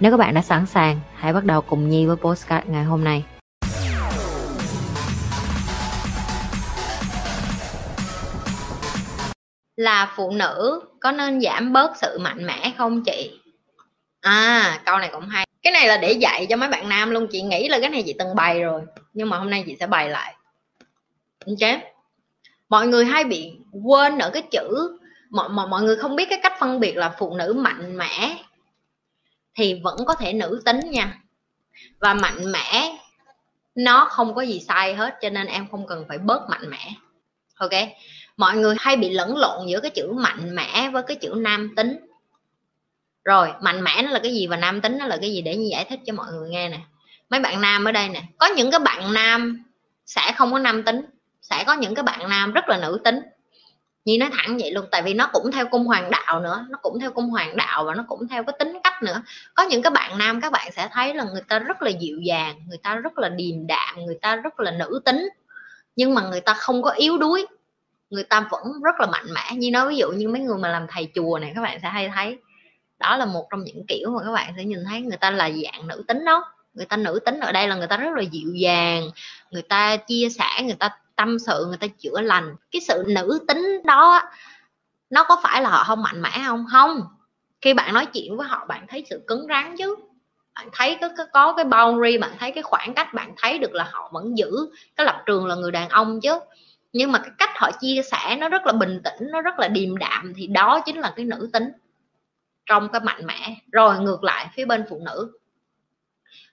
Nếu các bạn đã sẵn sàng, hãy bắt đầu cùng Nhi với postcard ngày hôm nay. Là phụ nữ có nên giảm bớt sự mạnh mẽ không chị? À, câu này cũng hay. Cái này là để dạy cho mấy bạn nam luôn. Chị nghĩ là cái này chị từng bày rồi. Nhưng mà hôm nay chị sẽ bày lại. Ok. Mọi người hay bị quên ở cái chữ mọi, mọi mọi người không biết cái cách phân biệt là phụ nữ mạnh mẽ thì vẫn có thể nữ tính nha. Và mạnh mẽ, nó không có gì sai hết, cho nên em không cần phải bớt mạnh mẽ. Ok? Mọi người hay bị lẫn lộn giữa cái chữ mạnh mẽ với cái chữ nam tính. Rồi, mạnh mẽ nó là cái gì và nam tính nó là cái gì để như giải thích cho mọi người nghe nè. Mấy bạn nam ở đây nè, có những cái bạn nam sẽ không có nam tính, sẽ có những cái bạn nam rất là nữ tính. Nhi nói thẳng vậy luôn, tại vì nó cũng theo cung hoàng đạo nữa, nó cũng theo cung hoàng đạo và nó cũng theo cái tính cách nữa. Có những cái bạn nam, các bạn sẽ thấy là người ta rất là dịu dàng, người ta rất là điềm đạm, người ta rất là nữ tính. Nhưng mà người ta không có yếu đuối, người ta vẫn rất là mạnh mẽ. Như nói ví dụ như mấy người mà làm thầy chùa này, các bạn sẽ hay thấy, đó là một trong những kiểu mà các bạn sẽ nhìn thấy người ta là dạng nữ tính đó. Người ta nữ tính ở đây là người ta rất là dịu dàng, người ta chia sẻ, người ta tâm sự người ta chữa lành cái sự nữ tính đó nó có phải là họ không mạnh mẽ không? Không. Khi bạn nói chuyện với họ bạn thấy sự cứng rắn chứ. Bạn thấy có, có, có cái boundary bạn thấy cái khoảng cách bạn thấy được là họ vẫn giữ cái lập trường là người đàn ông chứ. Nhưng mà cái cách họ chia sẻ nó rất là bình tĩnh nó rất là điềm đạm thì đó chính là cái nữ tính trong cái mạnh mẽ. Rồi ngược lại phía bên phụ nữ.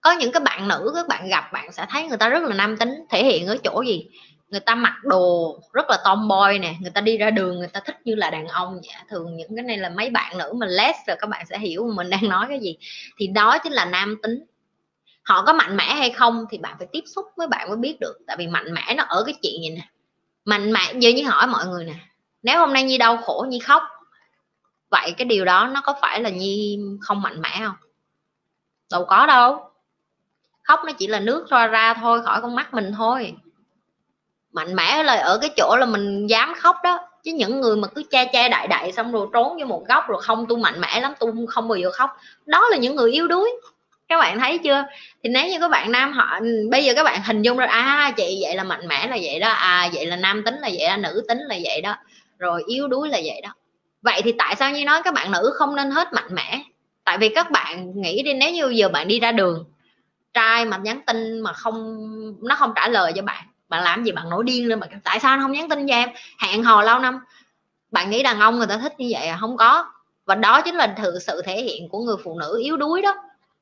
Có những cái bạn nữ các bạn gặp bạn sẽ thấy người ta rất là nam tính thể hiện ở chỗ gì? Người ta mặc đồ rất là tomboy nè, người ta đi ra đường người ta thích như là đàn ông vậy thường những cái này là mấy bạn nữ mà less rồi các bạn sẽ hiểu mình đang nói cái gì. Thì đó chính là nam tính. Họ có mạnh mẽ hay không thì bạn phải tiếp xúc với bạn mới biết được. Tại vì mạnh mẽ nó ở cái chuyện gì nè? Mạnh mẽ, như như hỏi mọi người nè, nếu hôm nay nhi đau khổ, nhi khóc, vậy cái điều đó nó có phải là nhi không mạnh mẽ không? Đâu có đâu. Khóc nó chỉ là nước ra ra thôi, khỏi con mắt mình thôi mạnh mẽ là ở cái chỗ là mình dám khóc đó. Chứ những người mà cứ che che đại đại xong rồi trốn vô một góc rồi không, tôi mạnh mẽ lắm, tôi không bao giờ khóc. Đó là những người yếu đuối. Các bạn thấy chưa? Thì nếu như các bạn nam họ, bây giờ các bạn hình dung ra à chị vậy là mạnh mẽ là vậy đó à vậy là nam tính là vậy đó, nữ tính là vậy đó. Rồi yếu đuối là vậy đó. Vậy thì tại sao như nói các bạn nữ không nên hết mạnh mẽ? Tại vì các bạn nghĩ đi, nếu như giờ bạn đi ra đường, trai mà nhắn tin mà không, nó không trả lời cho bạn bạn làm gì bạn nổi điên lên mà tại sao anh không nhắn tin cho em? Hẹn hò lâu năm. Bạn nghĩ đàn ông người ta thích như vậy à? Không có. Và đó chính là thực sự thể hiện của người phụ nữ yếu đuối đó.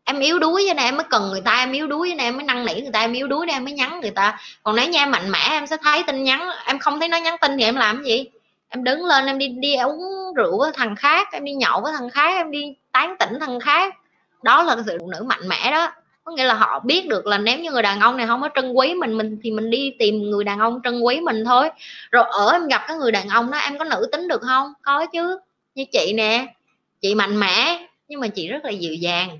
Em yếu đuối cho nên em mới cần người ta, em yếu đuối cho nên em mới năn nỉ người ta, em yếu đuối nên em mới nhắn người ta. Còn nếu như em mạnh mẽ, em sẽ thấy tin nhắn, em không thấy nó nhắn tin thì em làm gì? Em đứng lên, em đi đi uống rượu với thằng khác, em đi nhậu với thằng khác, em đi tán tỉnh thằng khác. Đó là sự phụ nữ mạnh mẽ đó có nghĩa là họ biết được là nếu như người đàn ông này không có trân quý mình mình thì mình đi tìm người đàn ông trân quý mình thôi. Rồi ở em gặp cái người đàn ông đó, em có nữ tính được không? Có chứ. Như chị nè. Chị mạnh mẽ, nhưng mà chị rất là dịu dàng.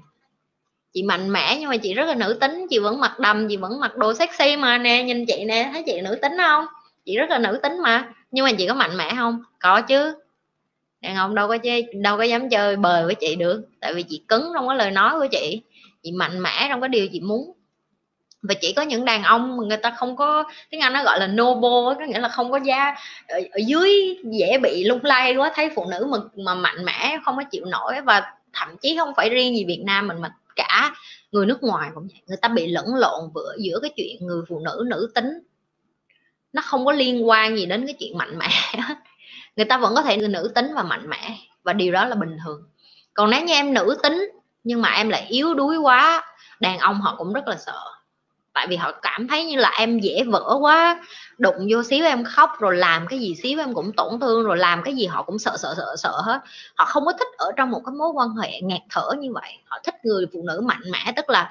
Chị mạnh mẽ, nhưng mà chị rất là nữ tính. Chị vẫn mặc đầm, chị vẫn mặc đồ sexy mà nè. Nhìn chị nè, thấy chị nữ tính không? Chị rất là nữ tính mà. Nhưng mà chị có mạnh mẽ không? Có chứ đàn ông đâu có chơi đâu có dám chơi bời với chị được. Tại vì chị cứng trong cái lời nói của chị. Chị mạnh mẽ trong cái điều chị muốn. Và chỉ có những đàn ông mà người ta không có tiếng anh nó gọi là noble có nghĩa là không có da ở, ở dưới dễ bị lung lay quá thấy phụ nữ mà mà mạnh mẽ không có chịu nổi. Và thậm chí không phải riêng gì Việt Nam mình mà cả người nước ngoài cũng vậy. Người ta bị lẫn lộn giữa giữa cái chuyện người phụ nữ nữ tính. Nó không có liên quan gì đến cái chuyện mạnh mẽ người ta vẫn có thể nữ tính và mạnh mẽ, và điều đó là bình thường. Còn nếu như em nữ tính, nhưng mà em lại yếu đuối quá, đàn ông họ cũng rất là sợ. Tại vì họ cảm thấy như là em dễ vỡ quá, đụng vô xíu em khóc, rồi làm cái gì xíu em cũng tổn thương, rồi làm cái gì họ cũng sợ sợ sợ sợ hết. Họ không có thích ở trong một cái mối quan hệ ngạt thở như vậy. Họ thích người phụ nữ mạnh mẽ, tức là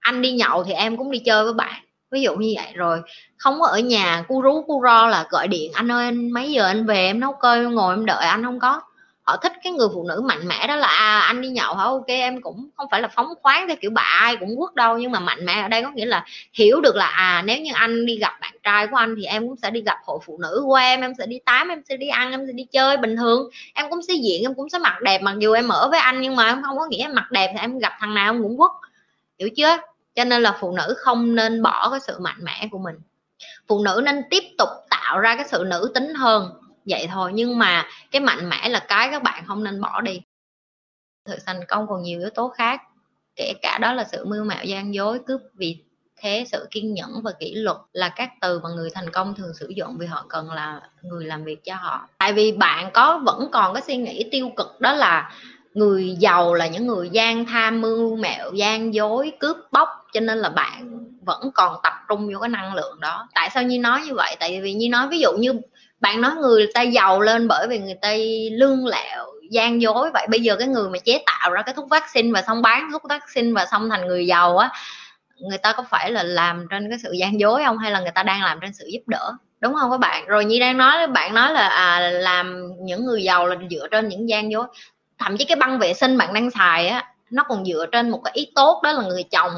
anh đi nhậu thì em cũng đi chơi với bạn ví dụ như vậy rồi. Không có ở nhà cu rú cu ro là gọi điện anh ơi anh mấy giờ anh về? Em nấu cơm ngồi em đợi anh. Không có. Họ thích cái người phụ nữ mạnh mẽ đó là à, anh đi nhậu hả? Ok em cũng không phải là phóng khoáng theo kiểu bà ai cũng quất đâu nhưng mà mạnh mẽ ở đây có nghĩa là hiểu được là à nếu như anh đi gặp bạn trai của anh thì em cũng sẽ đi gặp hội phụ nữ của em em sẽ đi tám em sẽ đi ăn em sẽ đi chơi bình thường. Em cũng sẽ diện em cũng sẽ mặc đẹp mặc dù em ở với anh nhưng mà em không có nghĩa em mặc đẹp thì em gặp thằng nào em cũng quất. Hiểu chưa? Cho nên là phụ nữ không nên bỏ cái sự mạnh mẽ của mình. Phụ nữ nên tiếp tục tạo ra cái sự nữ tính hơn, vậy thôi. Nhưng mà cái mạnh mẽ là cái các bạn không nên bỏ đi. Sự thành công còn nhiều yếu tố khác, kể cả đó là sự mưu mẹo, gian dối cướp vì thế sự kiên nhẫn và kỷ luật là các từ mà người thành công thường sử dụng vì họ cần là người làm việc cho họ. Tại vì bạn có, vẫn còn cái suy nghĩ tiêu cực, đó là người giàu là những người gian tham mưu mẹo gian dối cướp bóc cho nên là bạn vẫn còn tập trung vô cái năng lượng đó. Tại sao như nói như vậy? Tại vì như nói ví dụ như bạn nói người ta giàu lên bởi vì người ta lương lẹo gian dối vậy. Bây giờ cái người mà chế tạo ra cái thuốc vaccine và xong bán thuốc vaccine và xong thành người giàu á người ta có phải là làm trên cái sự gian dối không? Hay là người ta đang làm trên sự giúp đỡ? Đúng không các bạn? Rồi như đang nói bạn nói là à, làm những người giàu là dựa trên những gian dối thậm chí cái băng vệ sinh bạn đang xài á, nó còn dựa trên một cái ý tốt, đó là người chồng.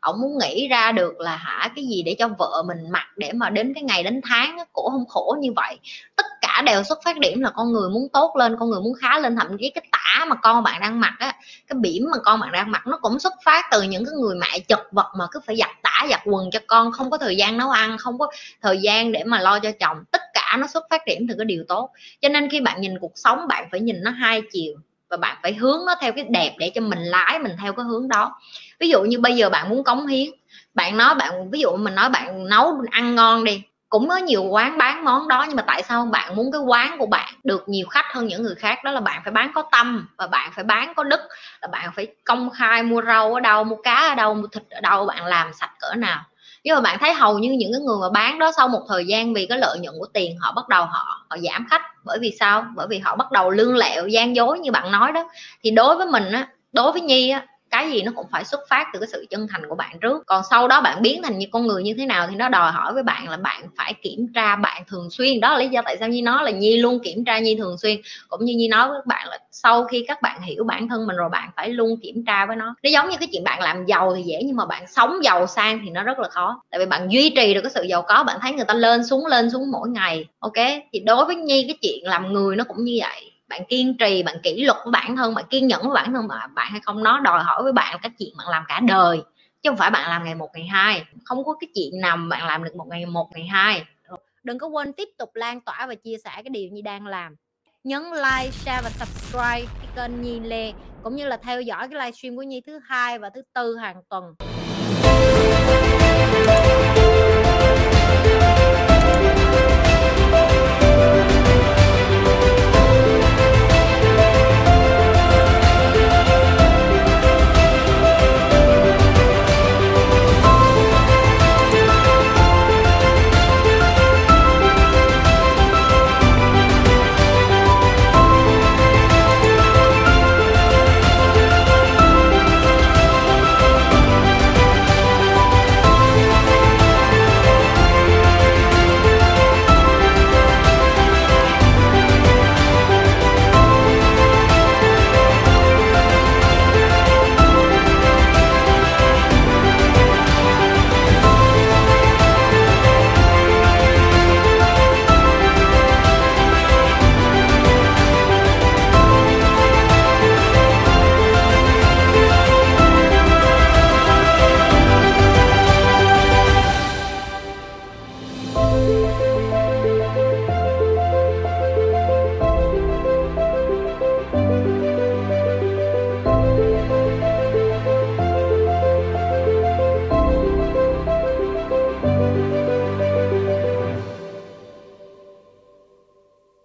Ổng muốn nghĩ ra được là hả, cái gì để cho vợ mình mặc để mà đến cái ngày đến tháng cổ không khổ như vậy. Tất cả đều xuất phát điểm là con người muốn tốt lên, con người muốn khá lên. Thậm chí cái tả mà con bạn đang mặc á, cái bỉm mà con bạn đang mặc, nó cũng xuất phát từ những cái người mẹ chật vật mà cứ phải giặt tả, giặt quần cho con, không có thời gian nấu ăn, không có thời gian để mà lo cho chồng. Tất cả nó xuất phát điểm từ cái điều tốt. Cho nên khi bạn nhìn cuộc sống, bạn phải nhìn nó hai chiều và bạn phải hướng nó theo cái đẹp để cho mình lái mình theo cái hướng đó. Ví dụ như bây giờ bạn muốn cống hiến, bạn nói bạn, ví dụ mình nói bạn nấu ăn ngon đi, cũng có nhiều quán bán món đó nhưng mà tại sao bạn muốn cái quán của bạn được nhiều khách hơn những người khác? Đó là bạn phải bán có tâm và bạn phải bán có đức, là bạn phải công khai mua rau ở đâu, mua cá ở đâu, mua thịt ở đâu, bạn làm sạch cỡ nào nhưng mà bạn thấy hầu như những cái người mà bán đó sau một thời gian vì cái lợi nhuận của tiền họ bắt đầu họ họ giảm khách. Bởi vì sao? Bởi vì họ bắt đầu lương lẹo, gian dối như bạn nói đó. Thì đối với mình á, đối với nhi á cái gì nó cũng phải xuất phát từ cái sự chân thành của bạn trước. Còn sau đó bạn biến thành như con người như thế nào thì nó đòi hỏi với bạn là bạn phải kiểm tra bạn thường xuyên. Đó là lý do tại sao nhi nói là nhi luôn kiểm tra nhi thường xuyên. Cũng như nhi nói với bạn là sau khi các bạn hiểu bản thân mình rồi bạn phải luôn kiểm tra với nó. Nó giống như cái chuyện bạn làm giàu thì dễ nhưng mà bạn sống giàu sang thì nó rất là khó. Tại vì bạn duy trì được cái sự giàu có, bạn thấy người ta lên xuống lên xuống mỗi ngày, ok? Thì đối với nhi cái chuyện làm người nó cũng như vậy bạn kiên trì, bạn kỷ luật của bản thân, bạn kiên nhẫn với bản thân mà bạn hay không, nó đòi hỏi với bạn các chuyện bạn làm cả đời, chứ không phải bạn làm ngày một, ngày hai. Không có cái chuyện nào bạn làm được một ngày một, ngày hai. Đừng có quên tiếp tục lan tỏa và chia sẻ cái điều như đang làm. Nhấn like, share và subscribe cái kênh Nhi Lê, cũng như là theo dõi cái livestream của Nhi thứ hai và thứ tư hàng tuần.